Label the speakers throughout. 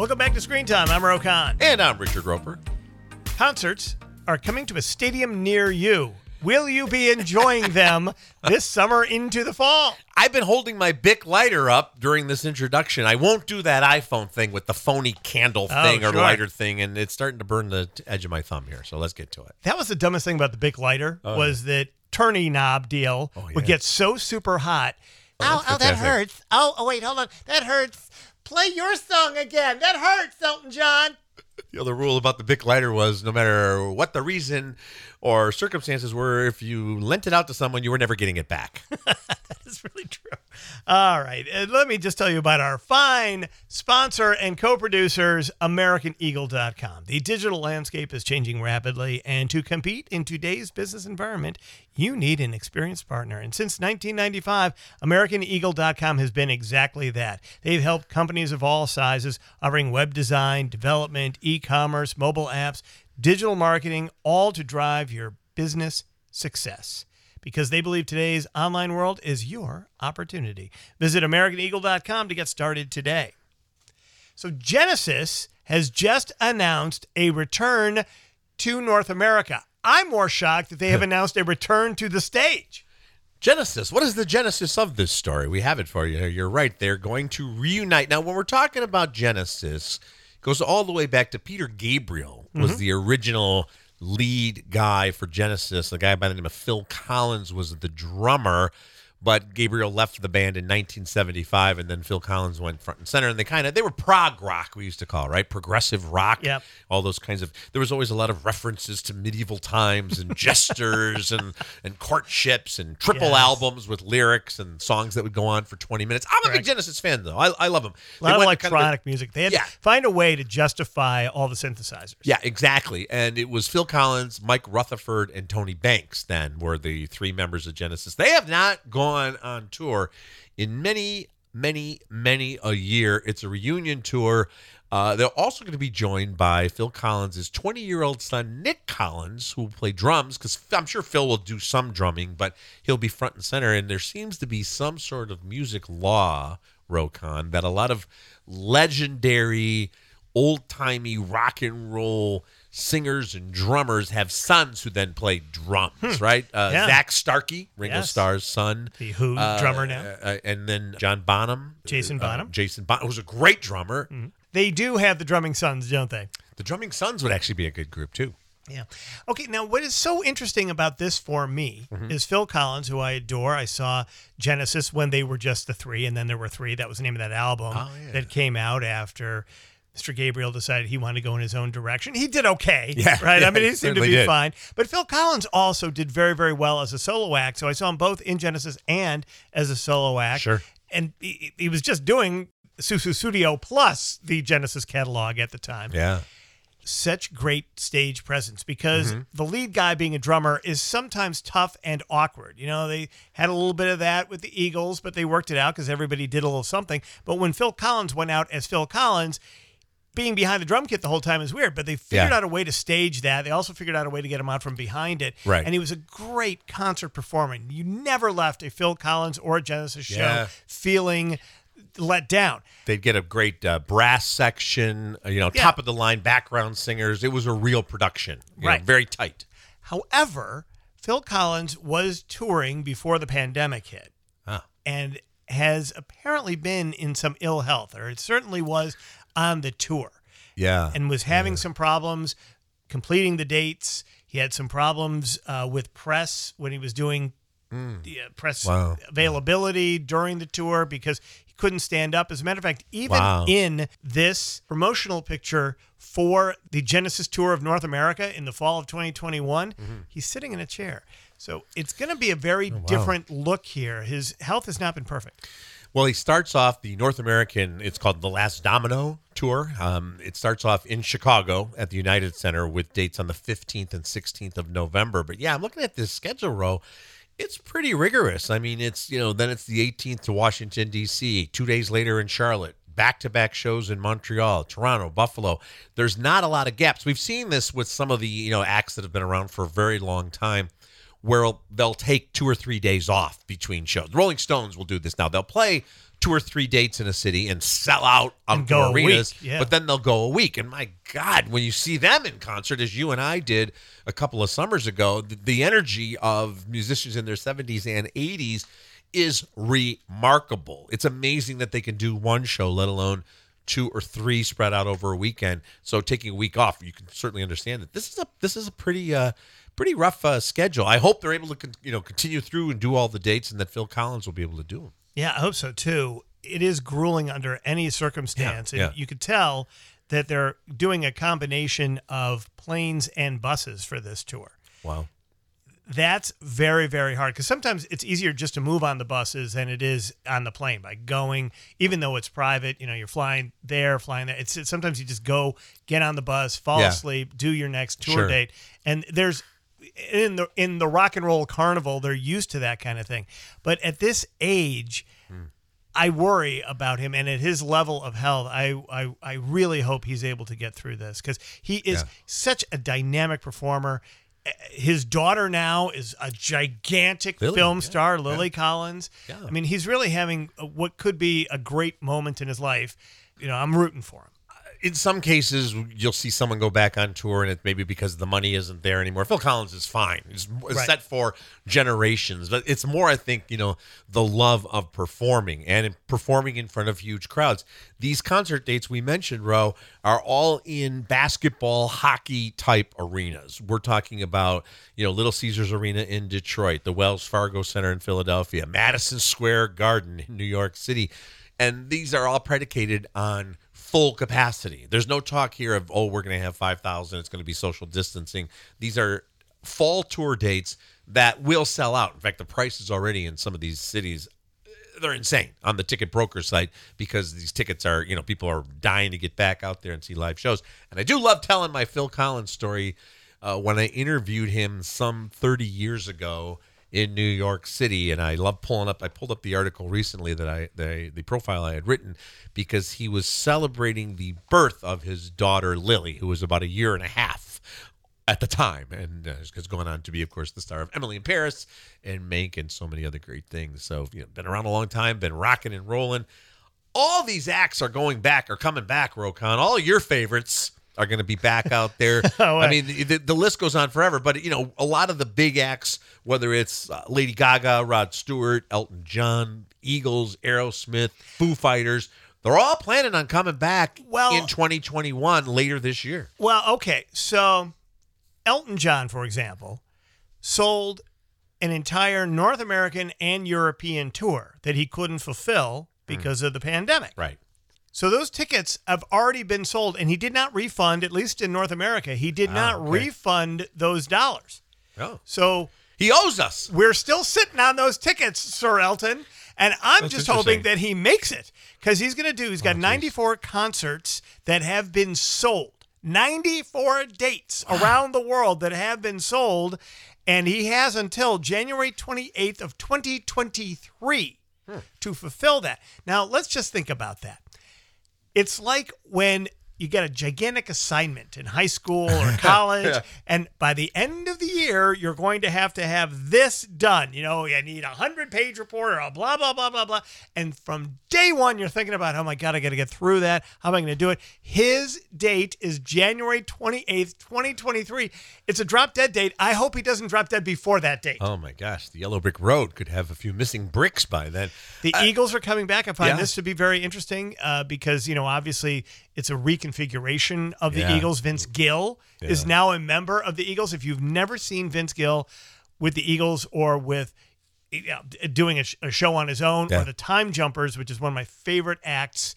Speaker 1: Welcome back to Screen Time. I'm Ro Khan.
Speaker 2: And I'm Richard Roper.
Speaker 1: Concerts are coming to a stadium near you. Will you be enjoying them this summer into the fall?
Speaker 2: I've been holding my Bic lighter up during this introduction. I won't do that iPhone thing with the phony candle
Speaker 1: Oh,
Speaker 2: thing or
Speaker 1: sure.
Speaker 2: lighter thing, and it's starting to burn the edge of my thumb here. So let's get to it.
Speaker 1: That was the dumbest thing about the Bic lighter oh, was that turny knob deal
Speaker 2: Oh,
Speaker 1: would get so super hot. Oh, oh
Speaker 2: that's fantastic.
Speaker 1: hurts. Oh, oh, wait, hold on. That hurts. Play your song again. That hurts, Elton John.
Speaker 2: You know, the rule about the Bic lighter was no matter what the reason or circumstances where if you lent it out to someone, you were never getting it back.
Speaker 1: That's really true. All right. And let me just tell you about our fine sponsor and co producers, AmericanEagle.com. The digital landscape is changing rapidly, and to compete in today's business environment, you need an experienced partner. And since 1995, AmericanEagle.com has been exactly that. They've helped companies of all sizes offering web design, development, e commerce, mobile apps, digital marketing, all to drive your business success because they believe today's online world is your opportunity. Visit AmericanEagle.com to get started today. So, Genesis has just announced a return to North America. I'm more shocked that they have announced a return to the stage.
Speaker 2: Genesis. What is the genesis of this story? We have it for you. You're right. They're going to reunite. Now, when we're talking about Genesis, it goes all the way back to Peter Gabriel was mm-hmm. the original lead guy for Genesis. The guy by the name of Phil Collins was the drummer. But Gabriel left the band in 1975, and then Phil Collins went front and center. And they kind of they were prog rock, we used to call right, progressive rock.
Speaker 1: Yep.
Speaker 2: all those kinds of. There was always a lot of references to medieval times and gestures and and courtships and triple
Speaker 1: Yes.
Speaker 2: albums with lyrics and songs that would go on for 20 minutes. I'm a big Genesis fan though. I, I love them.
Speaker 1: A lot of electronic music. They had
Speaker 2: Yeah.
Speaker 1: to find a way to justify all the synthesizers.
Speaker 2: yeah, exactly. And it was Phil Collins, Mike Rutherford, and Tony Banks then were the three members of Genesis. They have not gone on tour in many, many, many a year. It's a reunion tour. Uh, they're also going to be joined by Phil Collins' 20 year old son, Nick Collins, who will play drums, because I'm sure Phil will do some drumming, but he'll be front and center. And there seems to be some sort of music law, Ro Khan, that a lot of legendary, old timey rock and roll singers and drummers have sons who then play drums, right? Uh,
Speaker 1: Hmm. Yeah.
Speaker 2: Zak Starkey, Ringo
Speaker 1: Yes.
Speaker 2: Starr's son.
Speaker 1: The Who
Speaker 2: Uh,
Speaker 1: drummer now.
Speaker 2: uh, and then John Bonham.
Speaker 1: Jason
Speaker 2: uh,
Speaker 1: Bonham.
Speaker 2: Jason Bonham, who's a great drummer.
Speaker 1: They do have the drumming sons, don't they?
Speaker 2: The Drumming Sons would actually be a good group, too.
Speaker 1: Yeah. Okay. Now, what is so interesting about this for me
Speaker 2: Mm-hmm.
Speaker 1: is Phil Collins, who I adore. I saw Genesis when they were just the three, and then there were three. That was the name of that album
Speaker 2: Oh, yeah.
Speaker 1: that came out after Mr. Gabriel decided he wanted to go in his own direction. He did okay.
Speaker 2: Yeah,
Speaker 1: Right.
Speaker 2: yeah,
Speaker 1: I mean, he
Speaker 2: he
Speaker 1: seemed to be
Speaker 2: did.
Speaker 1: fine. But Phil Collins also did very, very well as a solo act. So I saw him both in Genesis and as a solo act.
Speaker 2: Sure.
Speaker 1: And he, he was just doing Sussudio plus the Genesis catalog at the time
Speaker 2: Yeah.
Speaker 1: such great stage presence because
Speaker 2: Mm-hmm.
Speaker 1: the lead guy being a drummer is sometimes tough and awkward. You know, they had a little bit of that with the Eagles, but they worked it out because everybody did a little something. But when Phil Collins went out as Phil Collins, being behind the drum kit the whole time is weird, but they figured
Speaker 2: Yeah.
Speaker 1: out a way to stage that. They also figured out a way to get him out from behind it.
Speaker 2: Right.
Speaker 1: And he was a great concert performer. You never left a Phil Collins or a Genesis show
Speaker 2: Yeah.
Speaker 1: feeling let down.
Speaker 2: They'd get a great uh, brass section, uh, you know,
Speaker 1: Yeah.
Speaker 2: top of the line background singers. It was a real production. you know,
Speaker 1: Right.
Speaker 2: very tight.
Speaker 1: However, Phil Collins was touring before the pandemic hit
Speaker 2: Ah.
Speaker 1: and has apparently been in some ill health, or it certainly was on the tour,
Speaker 2: Yeah.
Speaker 1: and was having some problems completing the dates. He had some problems uh, with press when he was doing the uh, press
Speaker 2: Wow.
Speaker 1: availability during the tour because he couldn't stand up. As a matter of fact, even
Speaker 2: Wow.
Speaker 1: in this promotional picture for the Genesis tour of North America in the fall of 2021,
Speaker 2: Mm-hmm.
Speaker 1: he's sitting in a chair. So it's going to be a very
Speaker 2: Oh,
Speaker 1: different look here. His health has not been perfect.
Speaker 2: Well, he starts off the North American, it's called the Last Domino Tour. Um, it starts off in Chicago at the United Center with dates on the 15th and 16th of November. But yeah, I'm looking at this schedule Ro. It's pretty rigorous. I mean, it's, you know, then it's the 18th to Washington, D.C., two days later in Charlotte, back to back shows in Montreal, Toronto, Buffalo. There's not a lot of gaps. We've seen this with some of the, you know, acts that have been around for a very long time where they'll take two or three days off between shows. The Rolling Stones will do this now. They'll play two or three dates in a city and sell out outdoor arenas,
Speaker 1: yeah.
Speaker 2: but then they'll go a week. And my God, when you see them in concert, as you and I did a couple of summers ago, the, the energy of musicians in their 70s and 80s is remarkable. It's amazing that they can do one show, let alone two or three spread out over a weekend. So taking a week off, you can certainly understand that this is a this is a pretty uh pretty rough uh, schedule. I hope they're able to con- you know continue through and do all the dates, and that Phil Collins will be able to do them.
Speaker 1: Yeah, I hope so too. It is grueling under any circumstance.
Speaker 2: Yeah,
Speaker 1: and
Speaker 2: yeah.
Speaker 1: you could tell that they're doing a combination of planes and buses for this tour.
Speaker 2: Wow.
Speaker 1: That's very, very hard because sometimes it's easier just to move on the buses than it is on the plane by going, even though it's private. You know, you're flying there, flying there. It's, it's sometimes you just go, get on the bus, fall
Speaker 2: Yeah.
Speaker 1: asleep, do your next tour
Speaker 2: Sure.
Speaker 1: date, and there's in the in the rock and roll carnival they're used to that kind of thing. But at this age, I worry about him, and at his level of health, I I, I really hope he's able to get through this because he is
Speaker 2: Yeah.
Speaker 1: such a dynamic performer. Eh, His daughter now is a gigantic
Speaker 2: Lily,
Speaker 1: film
Speaker 2: yeah,
Speaker 1: star, Lily Collins.
Speaker 2: Yeah.
Speaker 1: I mean, he's really having what could be a great moment in his life. You know, I'm rooting for him.
Speaker 2: In some cases you'll see someone go back on tour and it's maybe because the money isn't there anymore. Phil collins is fine. It's,
Speaker 1: Right.
Speaker 2: set for generations but it's more i think you know the love of performing and performing in front of huge crowds. These concert dates we mentioned Ro are all in basketball hockey type arenas. We're talking about you know little caesars arena in detroit the wells fargo center in philadelphia madison square garden in new york city. And these are all predicated on full capacity. There's no talk here of oh we're going to have 5,000 it's going to be social distancing. These are fall tour dates that will sell out. In fact, the prices already in some of these cities they're insane on the ticket broker site because these tickets are, you know, people are dying to get back out there and see live shows. And I do love telling my Phil Collins story uh, when I interviewed him some 30 years ago in New York City, and I love pulling up. I pulled up the article recently that I the the profile I had written because he was celebrating the birth of his daughter Lily, who was about a year and a half at the time, and uh, is going on to be, of course, the star of Emily in Paris and Mank and so many other great things. So you know, been around a long time, been rocking and rolling. All these acts are going back, are coming back. Ro Khan, all your favorites are going to be back out there.
Speaker 1: Oh,
Speaker 2: I mean, the, the list goes on forever. But you know, a lot of the big acts, whether it's uh, Lady Gaga, Rod Stewart, Elton John, Eagles, Aerosmith, Foo Fighters. They're all planning on coming back
Speaker 1: Well-
Speaker 2: in 2021 later this year.
Speaker 1: Well, okay. So Elton John, for example, sold an entire North American and European tour that he couldn't fulfill because of the pandemic.
Speaker 2: Right.
Speaker 1: So those tickets have already been sold, and he did not refund, at least in North America, he did ah, not
Speaker 2: okay.
Speaker 1: refund those dollars.
Speaker 2: Oh.
Speaker 1: So
Speaker 2: He owes us.
Speaker 1: we're still sitting on those tickets, Sir Elton. And I'm
Speaker 2: That's
Speaker 1: just hoping that he makes it because he's going to do, he's oh, got 94 concerts that have been sold, 94 dates around the world that have been sold. And he has until January 28th of 2023 hmm. to fulfill that. Now, let's just think about that. It's like when you get a gigantic assignment in high school or college, and by the end of the year, you're going to have to have this done. You know, you need a hundred page report or a blah blah blah blah blah. And from day one, you're thinking about, oh my god, I got to get through that. How am I going to do it? His date is January 28th, 2023. It's a drop dead date. I hope he doesn't drop dead before that date.
Speaker 2: Oh my gosh, the Yellow Brick Road could have a few missing bricks by then.
Speaker 1: The Eagles are coming back. I find
Speaker 2: Yeah.
Speaker 1: this to be very interesting uh, because, you know, obviously it's a reconfiguration of the
Speaker 2: Yeah.
Speaker 1: Eagles. Vince Gill is now a member of the Eagles. If you've never seen Vince Gill with the Eagles or with you know, doing a, sh- a show on his own
Speaker 2: Yeah.
Speaker 1: or the Time Jumpers, which is one of my favorite acts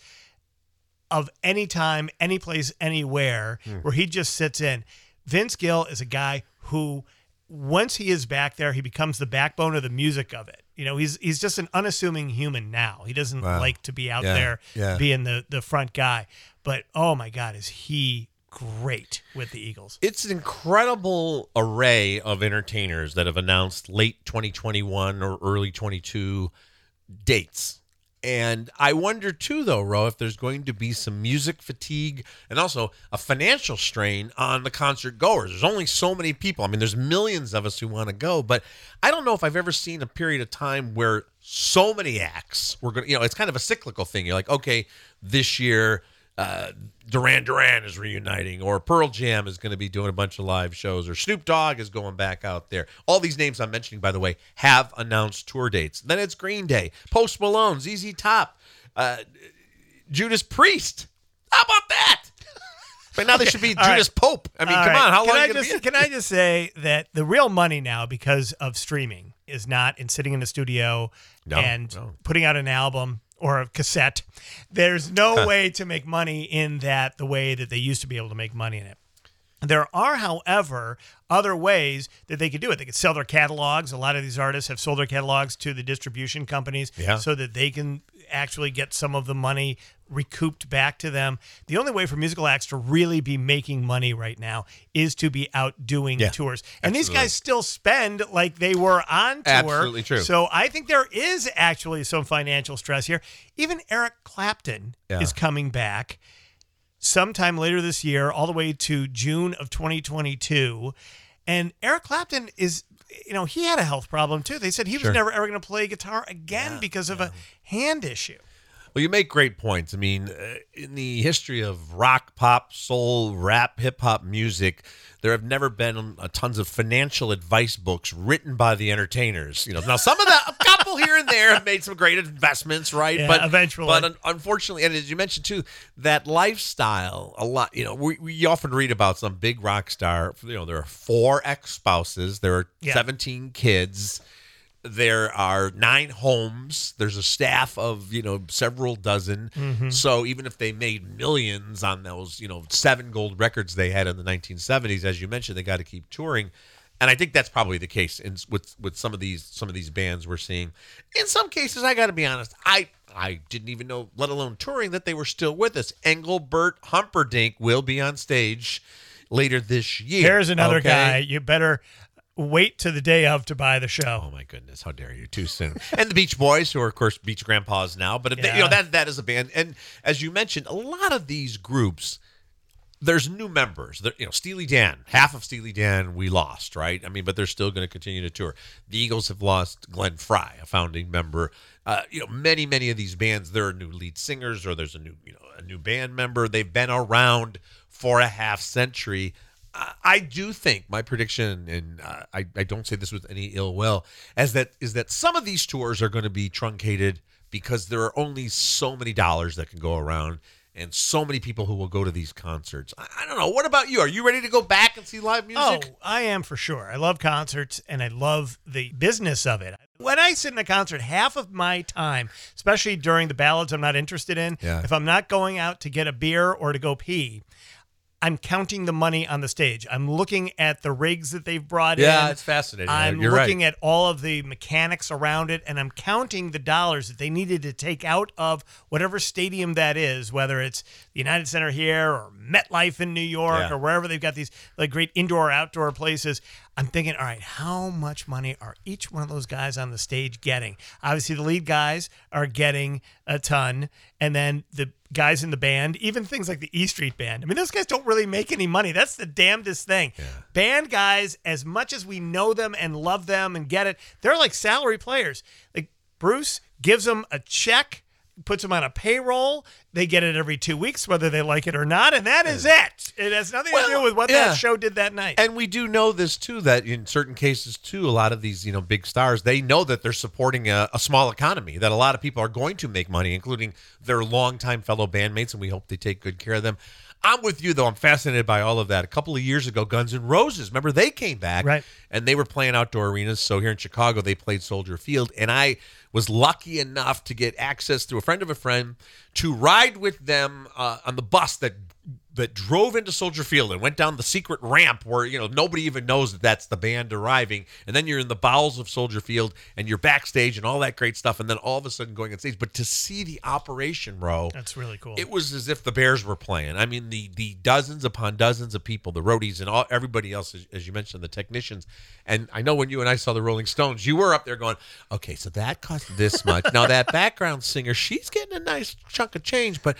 Speaker 1: of any time, any place, anywhere,
Speaker 2: Hmm.
Speaker 1: where he just sits in. Vince Gill is a guy who, once he is back there, he becomes the backbone of the music of it. You know, he's he's just an unassuming human now. He doesn't
Speaker 2: Wow.
Speaker 1: like to be out
Speaker 2: Yeah,
Speaker 1: there
Speaker 2: yeah.
Speaker 1: being the the front guy. But oh my God, is he great with the Eagles?
Speaker 2: It's an incredible array of entertainers that have announced late 2021 or early 22 dates. And I wonder too, though, Ro, if there's going to be some music fatigue and also a financial strain on the concert goers. There's only so many people. I mean, there's millions of us who want to go, but I don't know if I've ever seen a period of time where so many acts were going you know, it's kind of a cyclical thing. You're like, okay, this year, uh, Duran Duran is reuniting, or Pearl Jam is going to be doing a bunch of live shows, or Snoop Dogg is going back out there. All these names I'm mentioning, by the way, have announced tour dates. Then it's Green Day, Post Malone, ZZ Top, uh, Judas Priest. How about that? But now they should be
Speaker 1: All
Speaker 2: Judas
Speaker 1: right.
Speaker 2: Pope. I mean,
Speaker 1: All
Speaker 2: come
Speaker 1: right.
Speaker 2: on, how
Speaker 1: can
Speaker 2: long
Speaker 1: I just can I just say that the real money now because of streaming is not in sitting in the studio
Speaker 2: No,
Speaker 1: and
Speaker 2: no.
Speaker 1: putting out an album or a cassette. There's no way to make money in that the way that they used to be able to make money in it. There are, however, other ways that they could do it. They could sell their catalogs. A lot of these artists have sold their catalogs to the distribution companies
Speaker 2: Yeah.
Speaker 1: so that they can actually get some of the money recouped back to them. The only way for musical acts to really be making money right now is to be out doing
Speaker 2: Yeah,
Speaker 1: tours. And these guys still spend like they were on tour.
Speaker 2: Absolutely true.
Speaker 1: So I think there is actually some financial stress here. Even Eric Clapton
Speaker 2: Yeah.
Speaker 1: is coming back sometime later this year, all the way to June of 2022. And Eric Clapton is, you know, he had a health problem too. They said he
Speaker 2: Sure.
Speaker 1: was never ever going to play guitar again because of a hand issue.
Speaker 2: Well, you make great points. I mean, uh, in the history of rock, pop, soul, rap, hip hop music, there have never been uh, tons of financial advice books written by the entertainers. You know, now some of the a couple here and there have made some great investments, right?
Speaker 1: Yeah,
Speaker 2: but
Speaker 1: eventually.
Speaker 2: but un- unfortunately, and as you mentioned too, that lifestyle, a lot. You know, we, we often read about some big rock star. You know, there are four ex spouses, there are
Speaker 1: Yeah.
Speaker 2: seventeen kids there are nine homes there's a staff of you know several dozen
Speaker 1: Mm-hmm.
Speaker 2: so even if they made millions on those you know seven gold records they had in the 1970s as you mentioned they got to keep touring and i think that's probably the case in, with with some of these some of these bands we're seeing in some cases i got to be honest i I didn't even know, let alone touring, that they were still with us. Engelbert Humperdinck will be on stage later this year.
Speaker 1: There's another
Speaker 2: okay?
Speaker 1: guy. You better wait to the day of to buy the show.
Speaker 2: Oh my goodness! How dare you? Too soon. and the Beach Boys, who are of course Beach Grandpas now, but they- you know that that is a band. And as you mentioned, a lot of these groups, there's new members. There, you know, Steely Dan, half of Steely Dan we lost, right? I mean, but they're still going to continue to tour. The Eagles have lost Glenn Frey, a founding member. Uh, you know, many many of these bands, there are new lead singers, or there's a new you know a new band member. They've been around for a half century. I- I do think my prediction, and uh, I, I don't say this with any ill will, as that is that some of these tours are going to be truncated because there are only so many dollars that can go around, and so many people who will go to these concerts. I, I don't know. What about you? Are you ready to go back and see live music?
Speaker 1: Oh, I am for sure. I love concerts and I love the business of it. When I sit in a concert, half of my time, especially during the ballads I'm not interested in,
Speaker 2: Yeah.
Speaker 1: if I'm not going out to get a beer or to go pee, I'm counting the money on the stage. I'm looking at the rigs that they've brought
Speaker 2: Yeah,
Speaker 1: in.
Speaker 2: it's fascinating.
Speaker 1: I'm
Speaker 2: You're
Speaker 1: looking
Speaker 2: right.
Speaker 1: at all of the mechanics around it, and I'm counting the dollars that they needed to take out of whatever stadium that is, whether it's the United Center here or MetLife in New York
Speaker 2: Yeah.
Speaker 1: or wherever they've got these like great indoor outdoor places. I'm thinking, all right, how much money are each one of those guys on the stage getting? Obviously, the lead guys are getting a ton, and then the guys in the band, even things like the E Street Band. I mean, those guys don't really make any money. That's the damnedest thing. Band guys, as much as we know them and love them and get it, they're like salary players. Like Bruce gives them a check puts them on a payroll. They get it every two weeks, whether they like it or not, and that is it. It has nothing to do with what
Speaker 2: yeah.
Speaker 1: that show did that night.
Speaker 2: And we do know this too that in certain cases too, a lot of these you know big stars they know that they're supporting a, a small economy that a lot of people are going to make money, including their longtime fellow bandmates, and we hope they take good care of them. I'm with you though. I'm fascinated by all of that. A couple of years ago, Guns N' Roses, remember they came back,
Speaker 1: Right.
Speaker 2: And they were playing outdoor arenas. So here in Chicago, they played Soldier Field, and I was lucky enough to get access through a friend of a friend to ride with them uh, on the bus that that drove into Soldier Field and went down the secret ramp where you know nobody even knows that that's the band arriving, and then you're in the bowels of Soldier Field and you're backstage and all that great stuff, and then all of a sudden going on stage. But to see the operation, bro,
Speaker 1: That's really cool.
Speaker 2: it was as if the Bears were playing. I mean, the the dozens upon dozens of people, the roadies and all everybody else, as, as you mentioned, the technicians. And I know when you and I saw the Rolling Stones, you were up there going, "Okay, so that cost this much." now that background singer, she's getting a nice chunk of change, but.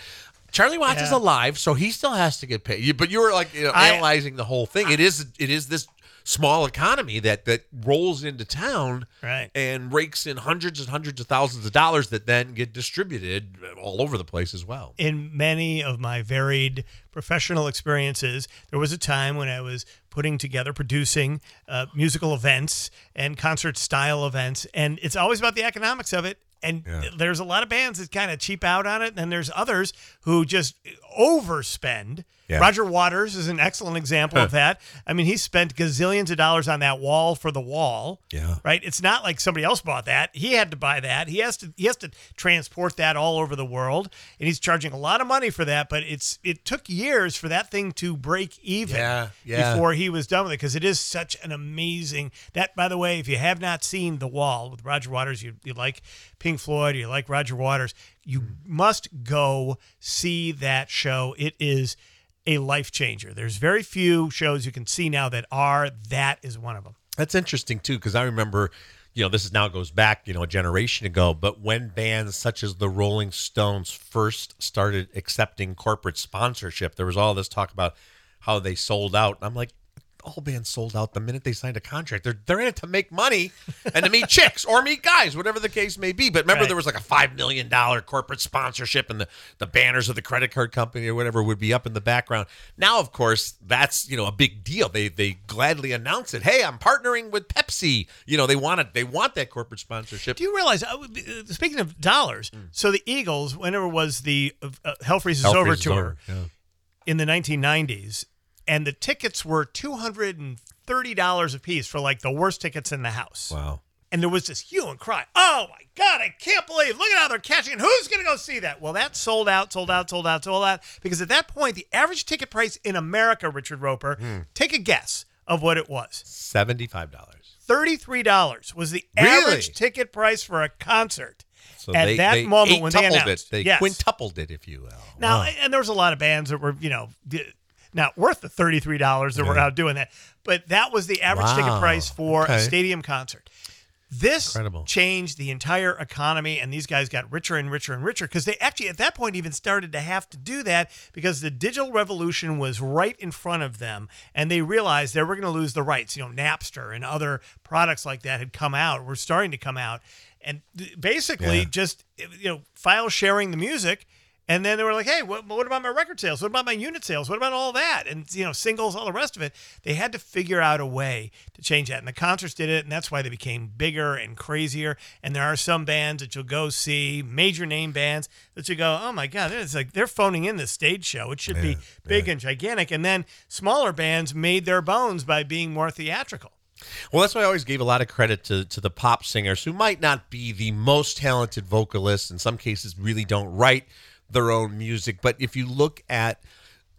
Speaker 2: Charlie Watts is alive, so he still has to get paid. But you were like you know,
Speaker 1: I-
Speaker 2: analyzing the whole thing. it is it is this small economy that that rolls into town
Speaker 1: Right.
Speaker 2: and rakes in hundreds and hundreds of thousands of dollars that then get distributed all over the place as well.
Speaker 1: in many of my varied professional experiences, there was a time when I was putting together, producing uh, musical events and concert style events, and it's always about the economics of it. And
Speaker 2: Yeah.
Speaker 1: there's a lot of bands that kind of cheap out on it, and then there's others who just overspend.
Speaker 2: Yeah.
Speaker 1: Roger Waters is an excellent example of that. I mean, he spent gazillions of dollars on that wall for the wall
Speaker 2: Yeah.
Speaker 1: right? It's not like somebody else bought that. He had to buy that. He has to he has to transport that all over the world, and he's charging a lot of money for that. But it's it took years for that thing to break even
Speaker 2: Yeah, yeah.
Speaker 1: before he was done with it because it is such an amazing. That by the way, if you have not seen The Wall with Roger Waters, you you like Pink Floyd, you like Roger Waters, you must go see that show. It is. A life changer. There's very few shows you can see now that are. That is one of them.
Speaker 2: That's interesting too, because I remember, you know, this is now goes back, you know, a generation ago. But when bands such as the Rolling Stones first started accepting corporate sponsorship, there was all this talk about how they sold out. I'm like, all bands sold out the minute they signed a contract. They're they're in it to make money and to meet chicks or meet guys, whatever the case may be. But remember,
Speaker 1: Right.
Speaker 2: there was like a five million dollar corporate sponsorship, and the the banners of the credit card company or whatever would be up in the background. Now, of course, that's you know a big deal. They they gladly announce it. Hey, I'm partnering with Pepsi. You know, they want it. They want that corporate sponsorship.
Speaker 1: Do you realize? Uh, uh, speaking of dollars, so the Eagles, whenever was the uh, uh, Hell Freezes
Speaker 2: Hell
Speaker 1: Over
Speaker 2: freezes
Speaker 1: tour
Speaker 2: over, yeah.
Speaker 1: in the 1990s, and the tickets were two hundred and thirty dollars a piece for like the worst tickets in the house.
Speaker 2: Wow.
Speaker 1: And there was this hue and cry. Oh my God, I can't believe. Look at how they're catching it. Who's going to go see that? Well, that sold out, sold out, sold out, sold out. Because at that point, the average ticket price in America, Richard Roper,
Speaker 2: Hmm.
Speaker 1: take a guess of what it was.
Speaker 2: Seventy five dollars.
Speaker 1: $33 was the
Speaker 2: Really?
Speaker 1: average ticket price for a concert.
Speaker 2: So
Speaker 1: At
Speaker 2: they,
Speaker 1: that
Speaker 2: they
Speaker 1: moment when they announced,
Speaker 2: it, they
Speaker 1: yes.
Speaker 2: quintupled it, if you will.
Speaker 1: Now,
Speaker 2: Wow.
Speaker 1: and there was a lot of bands that were, you know, not worth the $33 that we're out doing that. But that was the average ticket price for a stadium concert. This
Speaker 2: Incredible.
Speaker 1: changed the entire economy, and these guys got richer and richer and richer because they actually, at that point, even started to have to do that because the digital revolution was right in front of them, and they realized they were going to lose the rights. You know, Napster and other products like that had come out, were starting to come out, and basically
Speaker 2: Yeah.
Speaker 1: just you know file sharing the music. And then they were like, "Hey, what, what about my record sales? What about my unit sales? What about all that? And you know, singles, all the rest of it." They had to figure out a way to change that, and the concerts did it, and that's why they became bigger and crazier. And there are some bands that you'll go see, major name bands that you go, "Oh my god, it's like they're phoning in this stage show. It should be
Speaker 2: Yeah,
Speaker 1: big and gigantic." And then smaller bands made their bones by being more theatrical.
Speaker 2: Well, that's why I always gave a lot of credit to to the pop singers who might not be the most talented vocalists. In some cases, really don't write their own music. But if you look at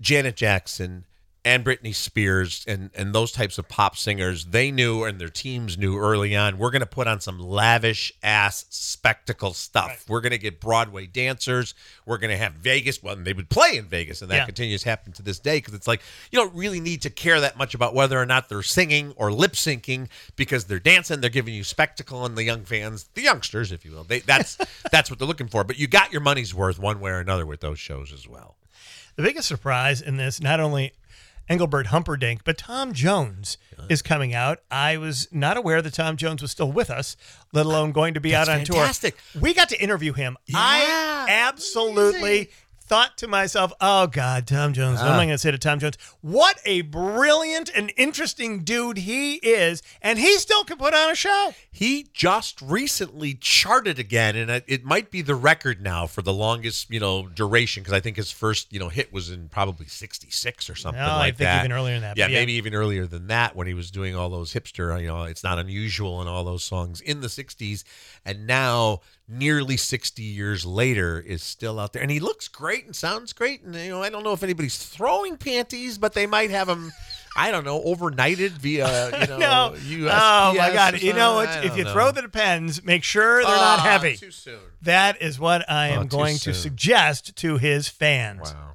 Speaker 2: Janet Jackson and Britney Spears and and those types of pop singers, they knew and their teams knew early on we're going to put on some lavish ass spectacle stuff. We're going to get Broadway dancers. We're going to have Vegas. Well, they would play in Vegas, and that
Speaker 1: Yeah.
Speaker 2: continues to happen to this day because it's like you don't really need to care that much about whether or not they're singing or lip syncing because they're dancing. They're giving you spectacle, and the young fans, the youngsters, if you will, they that's that's what they're looking for. But you got your money's worth one way or another with those shows as well.
Speaker 1: The biggest surprise in this, not only Engelbert Humperdinck, but Tom Jones is coming out. I was not aware that Tom Jones was still with us, let alone going to be
Speaker 2: That's
Speaker 1: out on
Speaker 2: fantastic.
Speaker 1: tour. We got to interview him.
Speaker 2: Yeah,
Speaker 1: I absolutely thought to myself, oh God, Tom Jones. What am ah. I going to say to Tom Jones? What a brilliant and interesting dude he is. And he still can put on a show.
Speaker 2: He just recently charted again, and it- might be the record now for the longest, you know, duration. Because I think his first, you know, hit was in probably '66 or something
Speaker 1: No, I
Speaker 2: like
Speaker 1: think
Speaker 2: that.
Speaker 1: even earlier than that,
Speaker 2: Yeah,
Speaker 1: yeah.
Speaker 2: maybe even earlier than that when he was doing all those hipster. You know, it's not unusual and all those songs in the '60s, and now nearly 60 years later is still out there and he looks great and sounds great and you know I don't know if anybody's throwing panties but they might have him I don't know overnighted via you know
Speaker 1: no.
Speaker 2: USPS
Speaker 1: oh my God! You know what? If you
Speaker 2: know.
Speaker 1: throw the depends, make sure they're not
Speaker 2: Ah,
Speaker 1: heavy.
Speaker 2: Too soon.
Speaker 1: That is what I
Speaker 2: Oh,
Speaker 1: am going to suggest to his fans.
Speaker 2: Wow.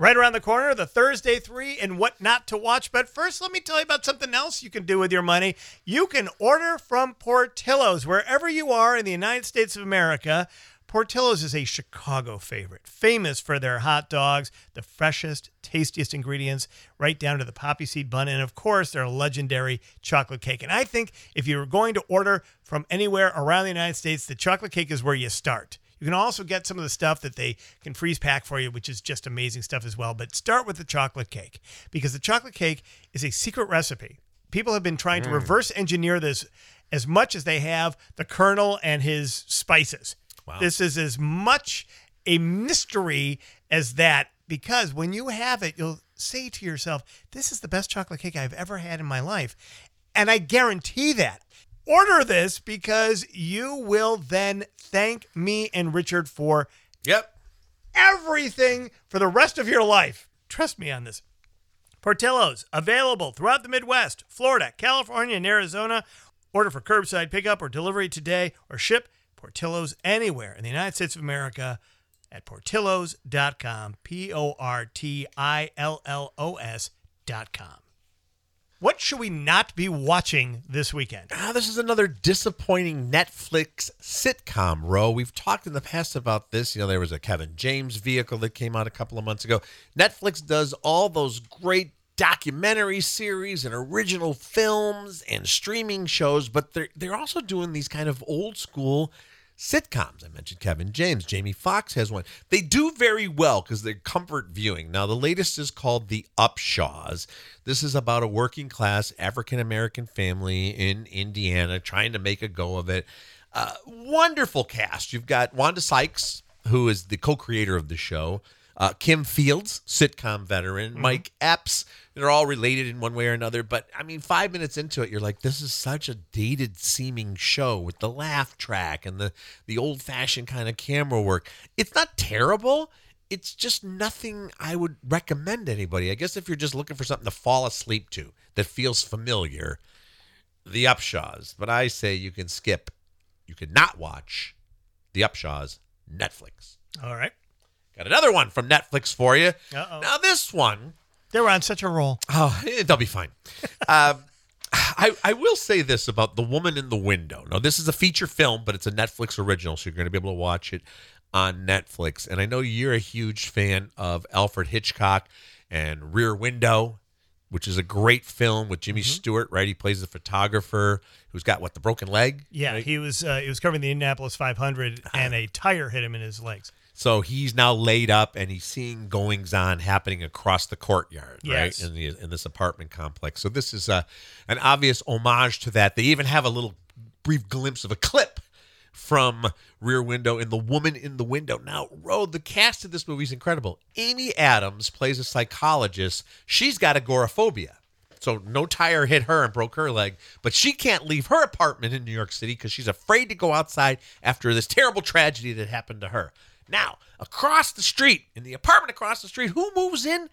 Speaker 1: Right around the corner, the Thursday three and what not to watch. But first, let me tell you about something else you can do with your money. You can order from Portillo's wherever you are in the United States of America. Portillo's is a Chicago favorite, famous for their hot dogs, the freshest, tastiest ingredients, right down to the poppy seed bun, and of course, their legendary chocolate cake. And I think if you're going to order from anywhere around the United States, the chocolate cake is where you start. You can also get some of the stuff that they can freeze pack for you, which is just amazing stuff as well. But start with the chocolate cake because the chocolate cake is a secret recipe. People have been trying to mm. reverse engineer this as much as they have the Colonel and his spices.
Speaker 2: Wow.
Speaker 1: This is as much a mystery as that because when you have it, you'll say to yourself, This is the best chocolate cake I've ever had in my life. And I guarantee that. Order this because you will then thank me and Richard for
Speaker 2: Yep.
Speaker 1: everything for the rest of your life. Trust me on this. Portillo's available throughout the Midwest, Florida, California, and Arizona. Order for curbside pickup or delivery today or ship Portillo's anywhere in the United States of America at portillos.com. P O R T I L L O S.com. What should we not be watching this weekend?
Speaker 2: Ah, this is another disappointing Netflix sitcom, Ro. We've talked in the past about this. You know, there was a Kevin James vehicle that came out a couple of months ago. Netflix does all those great documentary series and original films and streaming shows, but they're they're also doing these kind of old school sitcoms. I mentioned Kevin James. Jamie Foxx has one. They do very well because they're comfort viewing. Now, the latest is called The Upshaws. This is about a working class African American family in Indiana trying to make a go of it. Uh, wonderful cast. You've got Wanda Sykes, who is the co creator of the show. Uh, Kim Fields, sitcom veteran, Mike Epps. They're all related in one way or another. But I mean, five minutes into it, you're like, this is such a dated seeming show with the laugh track and the, the old fashioned kind of camera work. It's not terrible. It's just nothing I would recommend anybody. I guess if you're just looking for something to fall asleep to that feels familiar, the Upshaws. But I say you can skip, you could not watch the Upshaws Netflix.
Speaker 1: All right.
Speaker 2: Got another one from Netflix for you.
Speaker 1: Uh-oh.
Speaker 2: Now this one,
Speaker 1: They were on such a roll.
Speaker 2: oh, eh, they'll be fine. um, I I will say this about the woman in the window. Now this is a feature film, but it's a Netflix original, so you're going to be able to watch it on Netflix. And I know you're a huge fan of Alfred Hitchcock and Rear Window, which is a great film with Jimmy Stewart. Right, he plays a photographer who's got what the broken leg.
Speaker 1: Yeah,
Speaker 2: right?
Speaker 1: he was uh, he was covering the Indianapolis 500, and a tire hit him in his legs.
Speaker 2: So he's now laid up and he's seeing goings on happening across the courtyard,
Speaker 1: Yes.
Speaker 2: right? In the in this apartment complex. So this is a, an obvious homage to that. They even have a little brief glimpse of a clip from Rear Window and the woman in the window. Now, Road, the cast of this movie is incredible. Amy Adams plays a psychologist. She's got agoraphobia. So no tire hit her and broke her leg, but she can't leave her apartment in New York City because she's afraid to go outside after this terrible tragedy that happened to her. Now, across the street, in the apartment across the street, who moves in?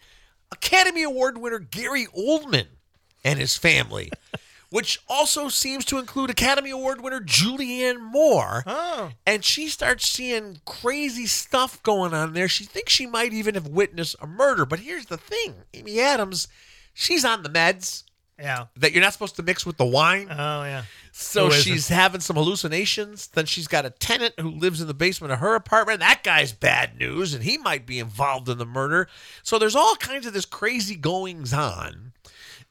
Speaker 2: Academy Award winner Gary Oldman and his family, which also seems to include Academy Award winner Julianne Moore.
Speaker 1: Oh,
Speaker 2: And she starts seeing crazy stuff going on there. She thinks she might even have witnessed a murder. But here's the thing Amy Adams, she's on the meds
Speaker 1: yeah.
Speaker 2: that you're not supposed to mix with the wine.
Speaker 1: Oh, yeah.
Speaker 2: So she's having some hallucinations. Then she's got a tenant who lives in the basement of her apartment. That guy's bad news, and he might be involved in the murder. So there's all kinds of this crazy goings on.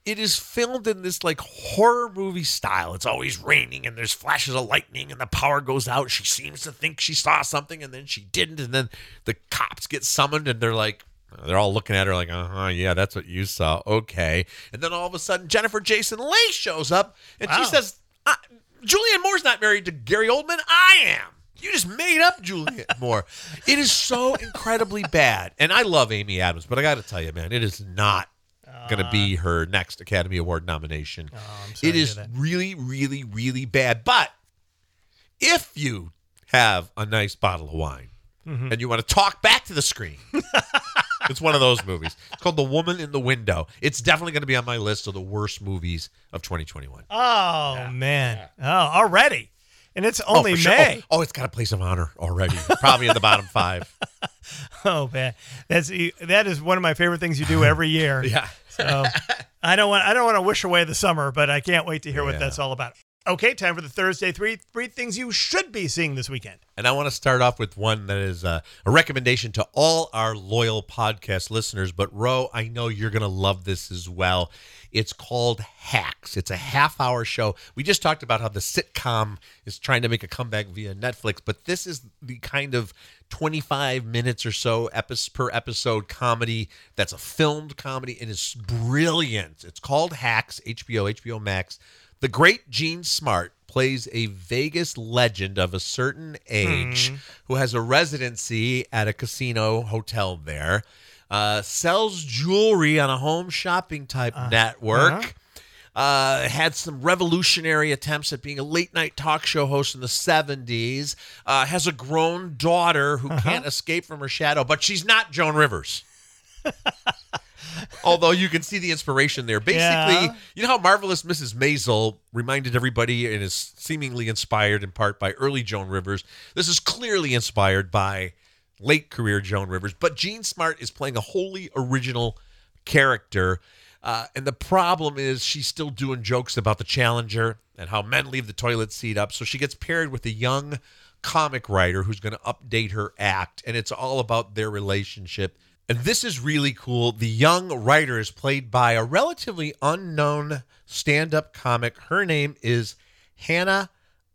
Speaker 2: It is filmed in this like horror movie style. It's always raining and there's flashes of lightning and the power goes out. She seems to think she saw something and then she didn't. And then the cops get summoned and they're like, they're all looking at her like, uh huh, yeah, that's what you saw. Okay. And then all of a sudden, Jennifer Jason Leigh shows up and she says, uh, Julianne Moore's not married to Gary Oldman. I am. You just made up Julianne Moore. It is so incredibly bad. And I love Amy Adams, but I got to tell you, man, it is not going to be her next Academy Award nomination.
Speaker 1: Oh,
Speaker 2: it is really, really, really bad. But if you have a nice bottle of wine and you want to talk back to the screen. it's one of those movies. It's called The Woman in the Window. It's definitely going to be on my list of the worst movies of 2021.
Speaker 1: Oh man. Oh, already. And it's oh, only
Speaker 2: oh, for sure.
Speaker 1: May.
Speaker 2: Oh, oh, it's got a place of honor already. Probably in the bottom five.
Speaker 1: Oh man. That's that is one of my favorite things you do every year.
Speaker 2: Yeah.
Speaker 1: So I don't want I don't want to wish away the summer, but I can't wait to hear what that's all about. Okay, time for the Thursday three three things you should be seeing this weekend.
Speaker 2: And I want to start off with one that is a recommendation to all our loyal podcast listeners. But, Ro, I know you're going to love this as well. It's called Hacks. It's a half hour show. We just talked about how the sitcom is trying to make a comeback via Netflix, but this is the kind of 25 minutes or so per episode comedy that's a filmed comedy and it's brilliant. It's called Hacks, HBO, HBO Max. The great Jean Smart plays a Vegas legend of a certain age who has a residency at a casino hotel there, uh, sells jewelry on a home shopping type network. Uh, had some revolutionary attempts at being a late night talk show host in the 70s. Uh, has a grown daughter who can't escape from her shadow, but she's not Joan Rivers. Although you can see the inspiration there. Basically,
Speaker 1: Yeah.
Speaker 2: you know how Marvelous Mrs. Maisel reminded everybody and is seemingly inspired in part by early Joan Rivers. This is clearly inspired by late career Joan Rivers, but Jean Smart is playing a wholly original character. Uh, and the problem is she's still doing jokes about the Challenger and how men leave the toilet seat up. So she gets paired with a young comic writer who's going to update her act, and it's all about their relationship. And this is really cool. The young writer is played by a relatively unknown stand up comic. Her name is Hannah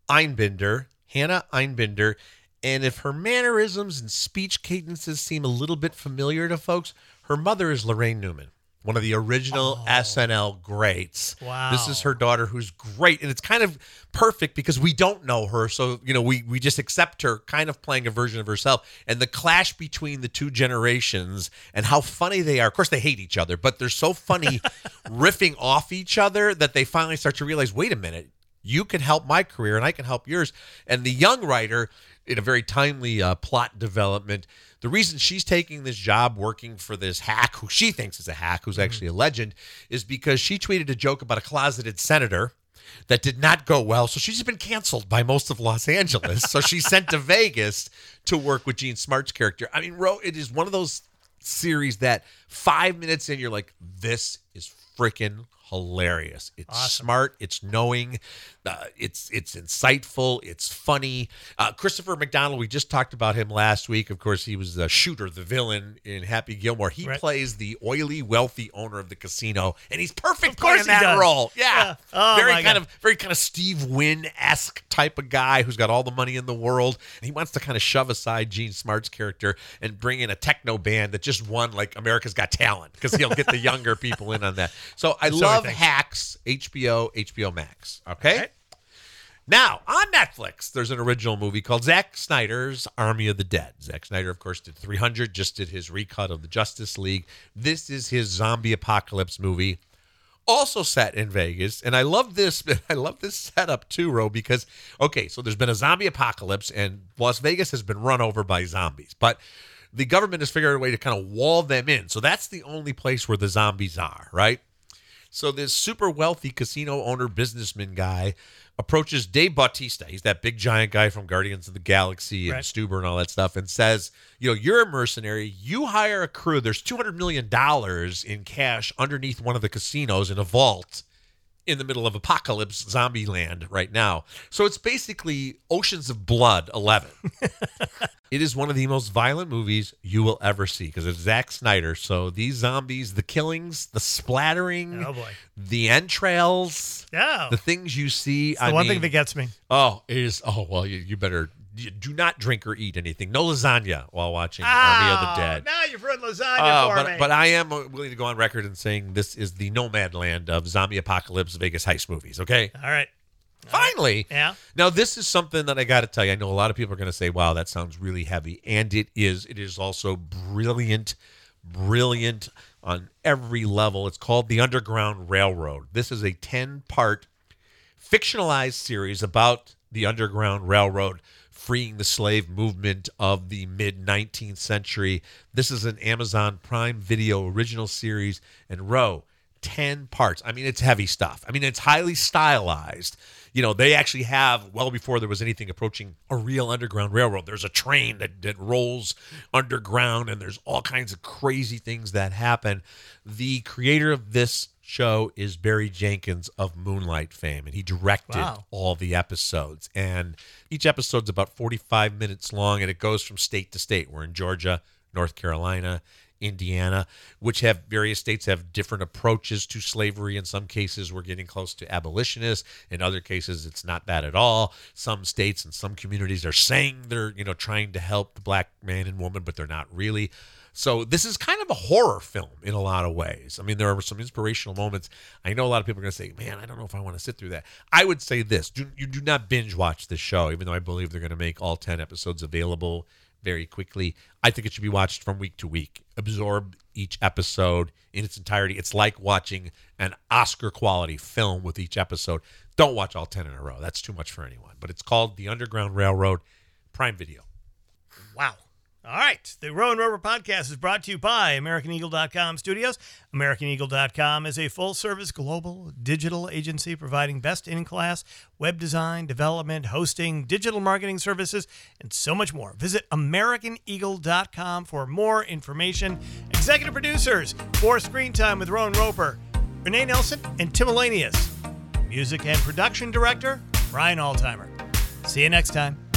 Speaker 2: Einbinder. Hannah Einbinder. And if her mannerisms and speech cadences seem a little bit familiar to folks, her mother is Laraine Newman, one of the original oh. SNL greats.
Speaker 1: Wow.
Speaker 2: This is her daughter who's great. And it's kind of perfect because we don't know her. So, you know, we, we just accept her kind of playing a version of herself. And the clash between the two generations and how funny they are. Of course, they hate each other, but they're so funny riffing off each other that they finally start to realize wait a minute, you can help my career and I can help yours. And the young writer, in a very timely uh, plot development, the reason she's taking this job working for this hack, who she thinks is a hack, who's actually a legend, is because she tweeted a joke about a closeted senator that did not go well. So she's been canceled by most of Los Angeles. so she's sent to Vegas to work with Jean Smart's character. I mean, Ro, it is one of those series that five minutes in, you're like, this is freaking hilarious. It's
Speaker 1: Awesome.
Speaker 2: smart. It's knowing. Uh, it's it's insightful. It's funny. Uh, Christopher McDonald. We just talked about him last week. Of course, he was the shooter, the villain in Happy Gilmore. He
Speaker 1: Right.
Speaker 2: plays the oily, wealthy owner of the casino, and he's perfect
Speaker 1: Of course
Speaker 2: playing that
Speaker 1: does.
Speaker 2: role. Yeah,
Speaker 1: Yeah. Oh,
Speaker 2: very kind
Speaker 1: God.
Speaker 2: of very kind of Steve Wynn esque type of guy who's got all the money in the world. And he wants to kind of shove aside Jean Smart's character and bring in a techno band that just won like America's Got Talent because he'll get the younger people in on that. So I
Speaker 1: So he
Speaker 2: love
Speaker 1: thinks.
Speaker 2: Hacks, HBO, HBO Max. Okay. Now, on Netflix, there's an original movie called Zack Snyder's Army of the Dead. Zack Snyder, of course, did 300, just did his recut of the Justice League. This is his zombie apocalypse movie, also set in Vegas. And I love this. I love this setup too, Ro, because, okay, so there's been a zombie apocalypse, and Las Vegas has been run over by zombies. But the government has figured out a way to kind of wall them in. So that's the only place where the zombies are, right? So this super wealthy casino owner businessman guy approaches Dave Bautista. He's that big giant guy from Guardians of the Galaxy and
Speaker 1: Right.
Speaker 2: Stuber and all that stuff, and says, you know, you're a mercenary. You hire a crew. There's two hundred million dollars in cash underneath one of the casinos in a vault in the middle of apocalypse zombie land right now. So it's basically Oceans of Blood 11. it is one of the most violent movies you will ever see because it's Zack Snyder. So these zombies, the killings, the splattering,
Speaker 1: Oh boy.
Speaker 2: the entrails,
Speaker 1: Yeah.
Speaker 2: the things you see.
Speaker 1: the
Speaker 2: I
Speaker 1: one
Speaker 2: mean,
Speaker 1: thing that gets me.
Speaker 2: oh, it is. Oh well, you, you better do not drink or eat anything. No lasagna while watching Army of the
Speaker 1: Oh,
Speaker 2: Dead.
Speaker 1: Now you've ruined lasagna
Speaker 2: Oh,
Speaker 1: for
Speaker 2: but,
Speaker 1: me.
Speaker 2: but I am uh, willing to go on record and saying this is the Nomadland of zombie apocalypse Vegas heist movies. Okay,
Speaker 1: All right.
Speaker 2: finally.
Speaker 1: Yeah.
Speaker 2: Now this is something that I got to tell you. I know a lot of people are going to say, "Wow, that sounds really heavy," and it is. It is also brilliant, brilliant on every level. It's called The Underground Railroad. This is a ten-part fictionalized series about the Underground Railroad freeing the slave movement of the mid 19th century. This is an Amazon Prime Video original series, and Ro 10 parts. I mean, it's heavy stuff. I mean, it's highly stylized. You know, they actually have, well before there was anything approaching a real underground railroad, there's a train that, that rolls underground, and there's all kinds of crazy things that happen. The creator of this show is Barry Jenkins of Moonlight fame, and he directed
Speaker 1: Wow.
Speaker 2: all the episodes. And each episode's about 45 minutes long, and it goes from state to state. We're in Georgia, North Carolina, Indiana, which have various states have different approaches to slavery. In some cases, we're getting close to abolitionists. In other cases, it's not that at all. Some states and some communities are saying they're, you know, trying to help the black man and woman, but they're not really. So this is kind of a horror film in a lot of ways. I mean, there are some inspirational moments. I know a lot of people are going to say, "Man, I don't know if I want to sit through that." I would say this: do, you do not binge watch this show, even though I believe they're going to make all ten episodes available very quickly. I think it should be watched from week to week. Absorb each episode in its entirety. It's like watching an Oscar quality film with each episode. Don't watch all 10 in a row. That's too much for anyone. But it's called The Underground Railroad Prime Video.
Speaker 1: Wow. All right. The Ro and Roeper podcast is brought to you by AmericanEagle.com Studios. AmericanEagle.com is a full service global digital agency providing best in class web design, development, hosting, digital marketing services, and so much more. Visit AmericanEagle.com for more information. Executive producers for Screen Time with Ro and Roeper, Renee Nelson, and Tim Elanius. Music and production director, Ryan Altimer. See you next time.